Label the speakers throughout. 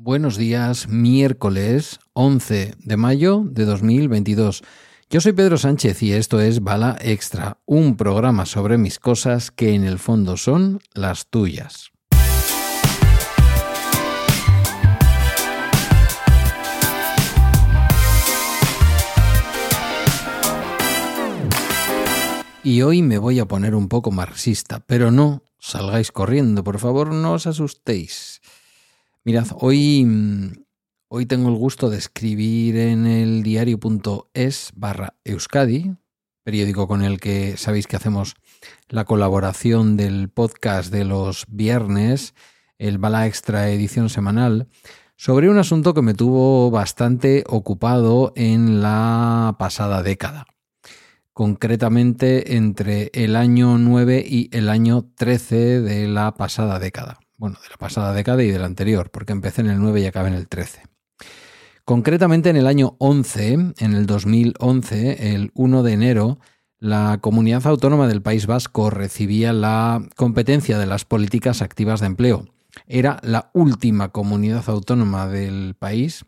Speaker 1: Buenos días, miércoles 11 de mayo de 2022. Yo soy Pedro Sánchez y esto es Bala Extra, un programa sobre mis cosas que en el fondo son las tuyas. Y hoy me voy a poner un poco marxista, pero no salgáis corriendo, por favor, no os asustéis. Mirad, hoy, mm, hoy tengo el gusto de escribir en el diario.es barra Euskadi, periódico con el que sabéis que hacemos la colaboración del podcast de los viernes, el Bala Extra edición semanal, sobre un asunto que me tuvo bastante ocupado en la pasada década concretamente entre el año 9 y el año 13 de la pasada década. Bueno, de la pasada década y de la anterior, porque empecé en el 9 y acabé en el 13. Concretamente en el año 11, en el 2011, el 1 de enero, la comunidad autónoma del País Vasco recibía la competencia de las políticas activas de empleo. Era la última comunidad autónoma del país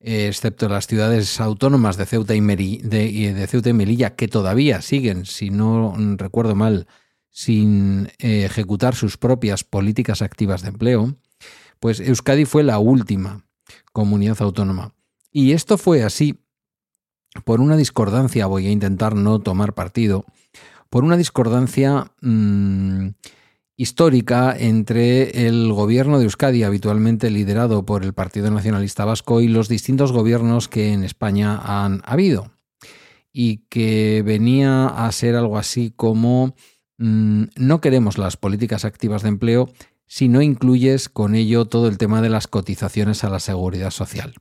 Speaker 1: excepto las ciudades autónomas de Ceuta y, de, Ceuta y Melilla, que todavía siguen, si no recuerdo mal, sin eh, ejecutar sus propias políticas activas de empleo, pues Euskadi fue la última comunidad autónoma. Y esto fue así por una discordancia, voy a intentar no tomar partido, por una discordancia mm, histórica entre el gobierno de Euskadi, habitualmente liderado por el Partido Nacionalista Vasco, y los distintos gobiernos que en España han habido, y que venía a ser algo así como no queremos las políticas activas de empleo si no incluyes con ello todo el tema de las cotizaciones a la seguridad social.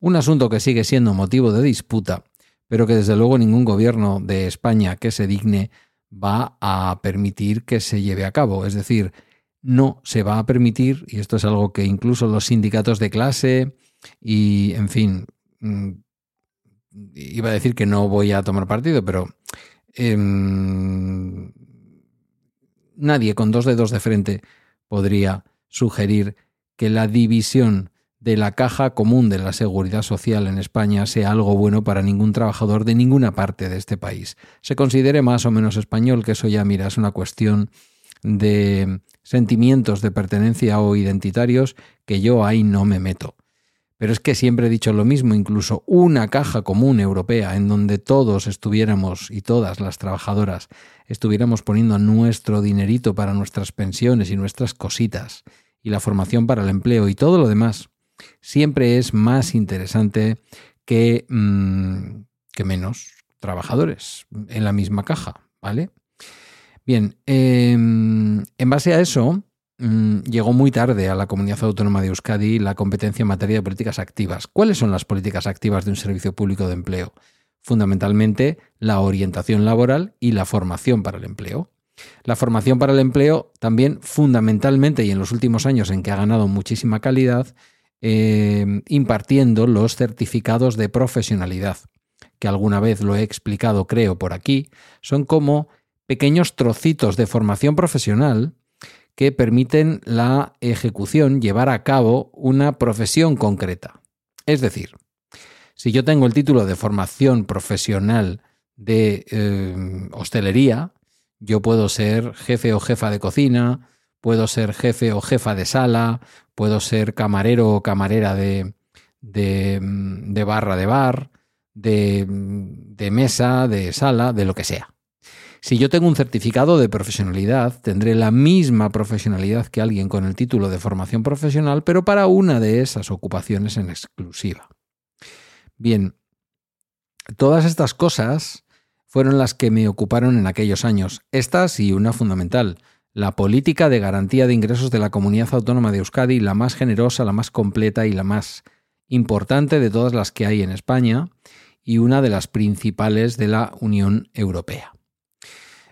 Speaker 1: Un asunto que sigue siendo motivo de disputa, pero que desde luego ningún gobierno de España que se digne va a permitir que se lleve a cabo. Es decir, no se va a permitir, y esto es algo que incluso los sindicatos de clase y, en fin, mm, iba a decir que no voy a tomar partido, pero em, nadie con dos dedos de frente podría sugerir que la división de la caja común de la seguridad social en España sea algo bueno para ningún trabajador de ninguna parte de este país. Se considere más o menos español, que eso ya, mira, es una cuestión de sentimientos de pertenencia o identitarios que yo ahí no me meto. Pero es que siempre he dicho lo mismo, incluso una caja común europea en donde todos estuviéramos y todas las trabajadoras estuviéramos poniendo nuestro dinerito para nuestras pensiones y nuestras cositas y la formación para el empleo y todo lo demás, siempre es más interesante que, mm, que menos trabajadores en la misma caja, ¿vale? Bien, em, en base a eso, mm, llegó muy tarde a la Comunidad Autónoma de Euskadi la competencia en materia de políticas activas. ¿Cuáles son las políticas activas de un servicio público de empleo? Fundamentalmente la orientación laboral y la formación para el empleo. La formación para el empleo también fundamentalmente y en los últimos años en que ha ganado muchísima calidad Em, impartiendo los certificados de profesionalidad, que alguna vez lo he explicado, creo, por aquí, son como pequeños trocitos de formación profesional que permiten la ejecución, llevar a cabo una profesión concreta. Es decir, si yo tengo el título de formación profesional de em, hostelería, yo puedo ser jefe o jefa de cocina, puedo ser jefe o jefa de sala, puedo ser camarero o camarera de, de, barra de bar, de mesa, de sala, de lo que sea. Si yo tengo un certificado de profesionalidad, tendré la misma profesionalidad que alguien con el título de formación profesional, pero para una de esas ocupaciones en exclusiva. Bien, todas estas cosas fueron las que me ocuparon en aquellos años. Estas y una fundamental, la política de garantía de ingresos de la comunidad autónoma de Euskadi, la más generosa, la más completa y la más importante de todas las que hay en España y una de las principales de la Unión Europea.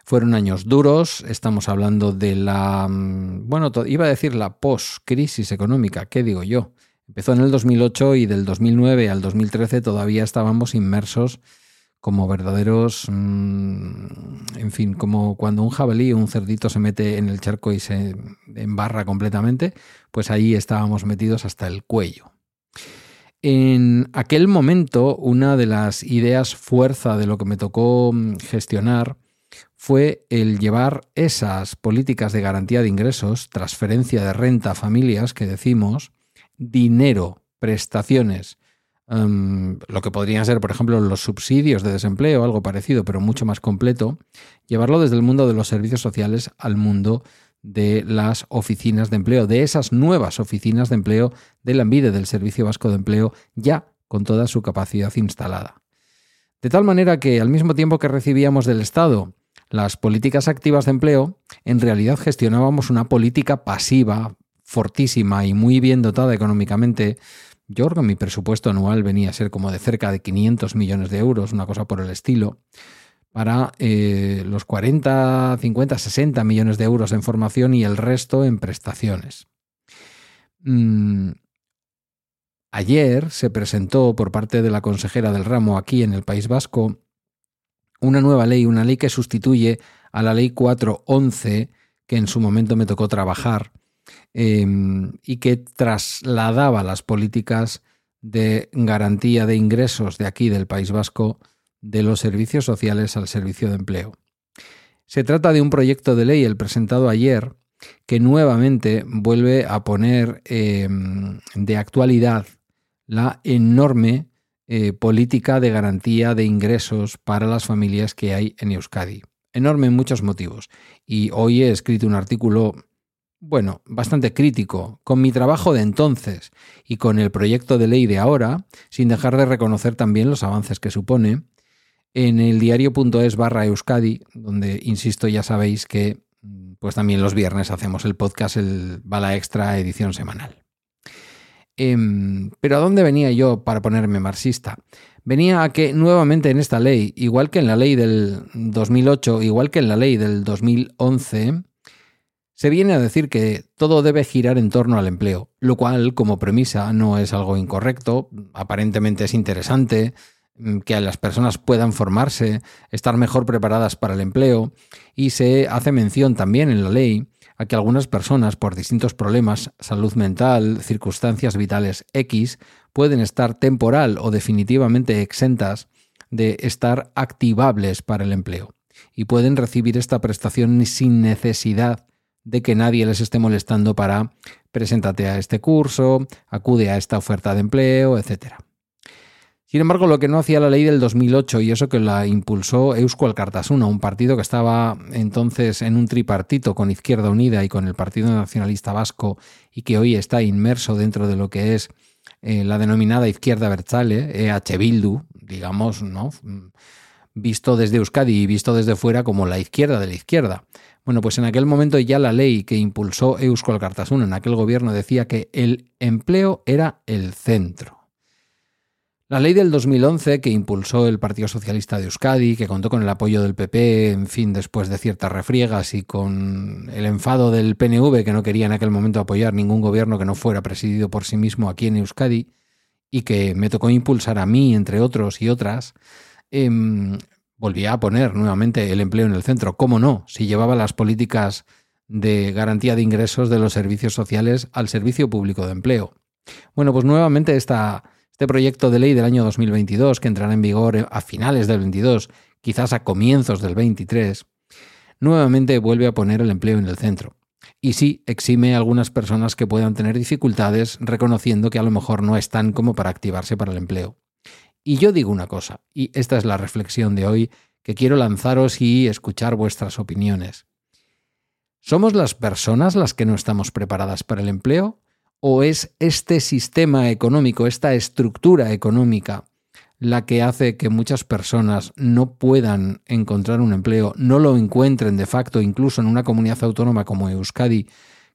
Speaker 1: Fueron años duros, estamos hablando de la, mm, bueno, iba a decir la post-crisis económica, ¿qué digo yo? Empezó en el 2008 y del 2009 al 2013 todavía estábamos inmersos como verdaderos, mm, en fin, como cuando un jabalí o un cerdito se mete en el charco y se embarra completamente, pues ahí estábamos metidos hasta el cuello. En aquel momento, una de las ideas fuerza de lo que me tocó mm, gestionar fue el llevar esas políticas de garantía de ingresos, transferencia de renta a familias que decimos, dinero, prestaciones, Em, lo que podrían ser, por ejemplo, los subsidios de desempleo, algo parecido, pero mucho más completo, llevarlo desde el mundo de los servicios sociales al mundo de las oficinas de empleo, de esas nuevas oficinas de empleo del ANVIDE, del Servicio Vasco de Empleo, ya con toda su capacidad instalada. De tal manera que al mismo tiempo que recibíamos del Estado las políticas activas de empleo, en realidad gestionábamos una política pasiva, fortísima y muy bien dotada económicamente yo creo que mi presupuesto anual venía a ser como de cerca de 500 millones de euros, una cosa por el estilo, para eh, los 40, 50, 60 millones de euros en formación y el resto en prestaciones. Mm, ayer se presentó por parte de la consejera del ramo aquí en el País Vasco una nueva ley, una ley que sustituye a la ley 411 que en su momento me tocó trabajar Em, y que trasladaba las políticas de garantía de ingresos de aquí del País Vasco de los servicios sociales al servicio de empleo. Se trata de un proyecto de ley, el presentado ayer, que nuevamente vuelve a poner em, de actualidad la enorme eh, política de garantía de ingresos para las familias que hay en Euskadi. Enorme en muchos motivos. Y hoy he escrito un artículo bueno, bastante crítico con mi trabajo de entonces y con el proyecto de ley de ahora, sin dejar de reconocer también los avances que supone, en el diario.es barra Euskadi, donde, insisto, ya sabéis que pues también los viernes hacemos el podcast, el Bala Extra edición semanal. Em, pero ¿a dónde venía yo para ponerme marxista? Venía a que nuevamente en esta ley, igual que en la ley del 2008, igual que en la ley del 2011, se viene a decir que todo debe girar en torno al empleo, lo cual como premisa no es algo incorrecto, aparentemente es interesante mm, que las personas puedan formarse, estar mejor preparadas para el empleo, y se hace mención también en la ley a que algunas personas por distintos problemas, salud mental, circunstancias vitales X, pueden estar temporal o definitivamente exentas de estar activables para el empleo y pueden recibir esta prestación sin necesidad de que nadie les esté molestando para preséntate a este curso, acude a esta oferta de empleo, etc. Sin embargo, lo que no hacía la ley del 2008 y eso que la impulsó Eusko Alkartasuna, un partido que estaba entonces en un tripartito con Izquierda Unida y con el Partido Nacionalista Vasco y que hoy está inmerso dentro de lo que es eh, la denominada izquierda Bertzale, EH Bildu, digamos, ¿no? visto desde Euskadi y visto desde fuera como la izquierda de la izquierda. Bueno, pues en aquel momento ya la ley que impulsó Euskal Cartasuna en aquel gobierno decía que el empleo era el centro. La ley del 2011 que impulsó el Partido Socialista de Euskadi, que contó con el apoyo del PP, en fin, después de ciertas refriegas y con el enfado del PNV, que no quería en aquel momento apoyar ningún gobierno que no fuera presidido por sí mismo aquí en Euskadi, y que me tocó impulsar a mí, entre otros y otras, eh, volvía a poner nuevamente el empleo en el centro. ¿Cómo no? Si llevaba las políticas de garantía de ingresos de los servicios sociales al servicio público de empleo. Bueno, pues nuevamente esta, este proyecto de ley del año 2022, que entrará en vigor a finales del 22, quizás a comienzos del 23, nuevamente vuelve a poner el empleo en el centro. Y sí, exime a algunas personas que puedan tener dificultades reconociendo que a lo mejor no están como para activarse para el empleo. Y yo digo una cosa, y esta es la reflexión de hoy que quiero lanzaros y escuchar vuestras opiniones. ¿Somos las personas las que no estamos preparadas para el empleo? ¿O es este sistema económico, esta estructura económica, la que hace que muchas personas no puedan encontrar un empleo, no lo encuentren de facto, incluso en una comunidad autónoma como Euskadi,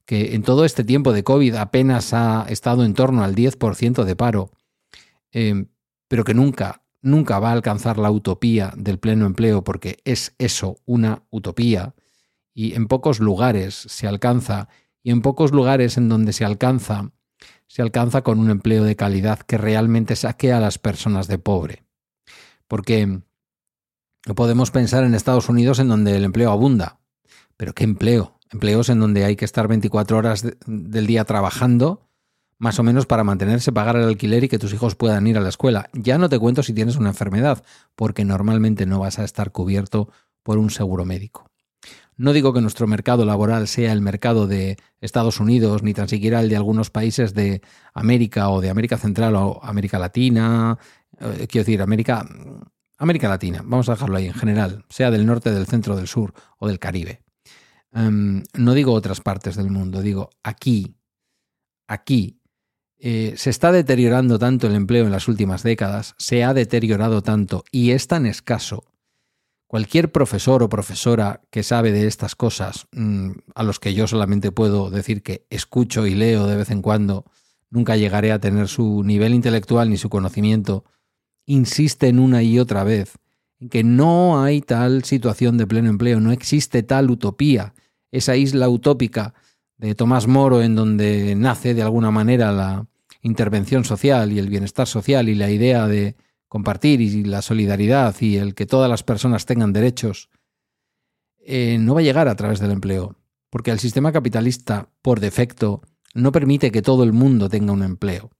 Speaker 1: que en todo este tiempo de COVID apenas ha estado en torno al 10% de paro, eh, pero que nunca, nunca va a alcanzar la utopía del pleno empleo porque es eso, una utopía, y en pocos lugares se alcanza, y en pocos lugares en donde se alcanza, se alcanza con un empleo de calidad que realmente saque a las personas de pobre. Porque Podemos pensar en Estados Unidos en donde el empleo abunda. Pero ¿qué empleo? Empleos en donde hay que estar 24 horas del día trabajando, más o menos para mantenerse, pagar el alquiler y que tus hijos puedan ir a la escuela. Ya no te cuento si tienes una enfermedad, porque normalmente no vas a estar cubierto por un seguro médico. No digo que nuestro mercado laboral sea el mercado de Estados Unidos, ni tan siquiera el de algunos países de América o de América Central o América Latina, eh, quiero decir, América, América Latina, vamos a dejarlo ahí en general, sea del norte, del centro, del sur o del Caribe. Em, no digo otras partes del mundo, digo aquí, aquí. Eh, se está deteriorando tanto el empleo en las últimas décadas, se ha deteriorado tanto y es tan escaso Cualquier profesor o profesora que sabe de estas cosas, mm, a los que yo solamente puedo decir que escucho y leo de vez en cuando, nunca llegaré a tener su nivel intelectual ni su conocimiento, insisten una y otra vez en que no hay tal situación de pleno empleo, no existe tal utopía, esa isla utópica de Tomás Moro en donde nace de alguna manera la intervención social y el bienestar social y la idea de compartir y la solidaridad y el que todas las personas tengan derechos, eh, no va a llegar a través del empleo, porque el sistema capitalista, por defecto, no permite que todo el mundo tenga un empleo.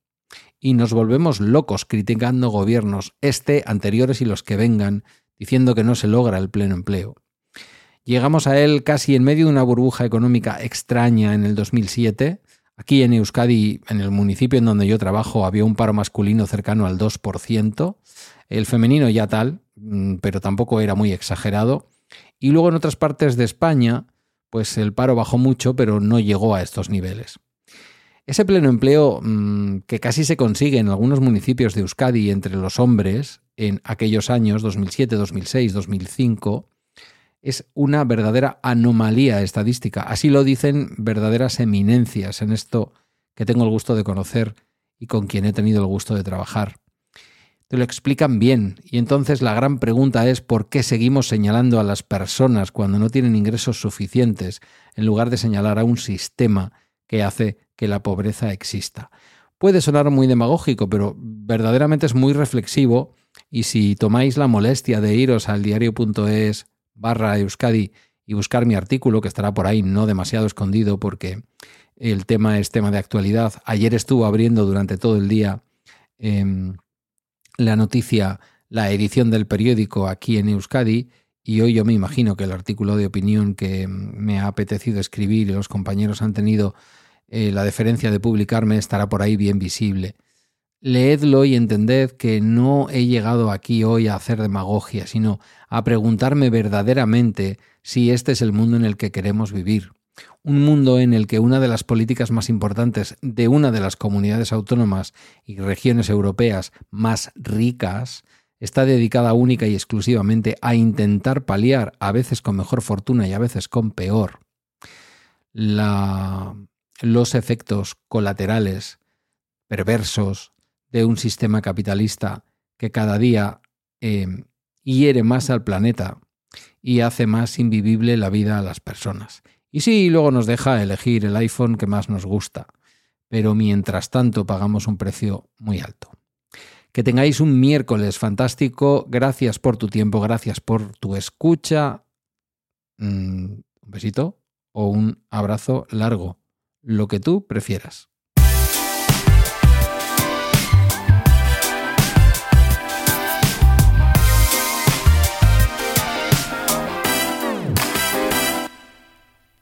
Speaker 1: Y nos volvemos locos criticando gobiernos, este, anteriores y los que vengan, diciendo que no se logra el pleno empleo. Llegamos a él casi en medio de una burbuja económica extraña en el 2007, Aquí en Euskadi, en el municipio en donde yo trabajo, había un paro masculino cercano al 2%, el femenino ya tal, mm, pero tampoco era muy exagerado. Y luego en otras partes de España, pues el paro bajó mucho, pero no llegó a estos niveles. Ese pleno empleo mm, que casi se consigue en algunos municipios de Euskadi entre los hombres en aquellos años 2007, 2006, 2005, es una verdadera anomalía estadística. Así lo dicen verdaderas eminencias en esto que tengo el gusto de conocer y con quien he tenido el gusto de trabajar. Te lo explican bien y entonces la gran pregunta es por qué seguimos señalando a las personas cuando no tienen ingresos suficientes en lugar de señalar a un sistema que hace que la pobreza exista. Puede sonar muy demagógico, pero verdaderamente es muy reflexivo y si tomáis la molestia de iros al diario.es barra Euskadi y buscar mi artículo, que estará por ahí no demasiado escondido porque el tema es tema de actualidad. Ayer estuvo abriendo durante todo el día em, la noticia, la edición del periódico aquí en Euskadi y hoy yo me imagino que el artículo de opinión que me ha apetecido escribir y los compañeros han tenido eh, la deferencia de publicarme estará por ahí bien visible. Leedlo y entended que no he llegado aquí hoy a hacer demagogia, sino a preguntarme verdaderamente si este es el mundo en el que queremos vivir. Un mundo en el que una de las políticas más importantes de una de las comunidades autónomas y regiones europeas más ricas está dedicada única y exclusivamente a intentar paliar, a veces con mejor fortuna y a veces con peor, los efectos colaterales perversos de un sistema capitalista que cada día eh, hiere más al planeta y hace más invivible la vida a las personas. Y sí, luego nos deja elegir el iPhone que más nos gusta, pero mientras tanto pagamos un precio muy alto. Que tengáis un miércoles fantástico, gracias por tu tiempo, gracias por tu escucha. Mm, un besito o un abrazo largo, lo que tú prefieras.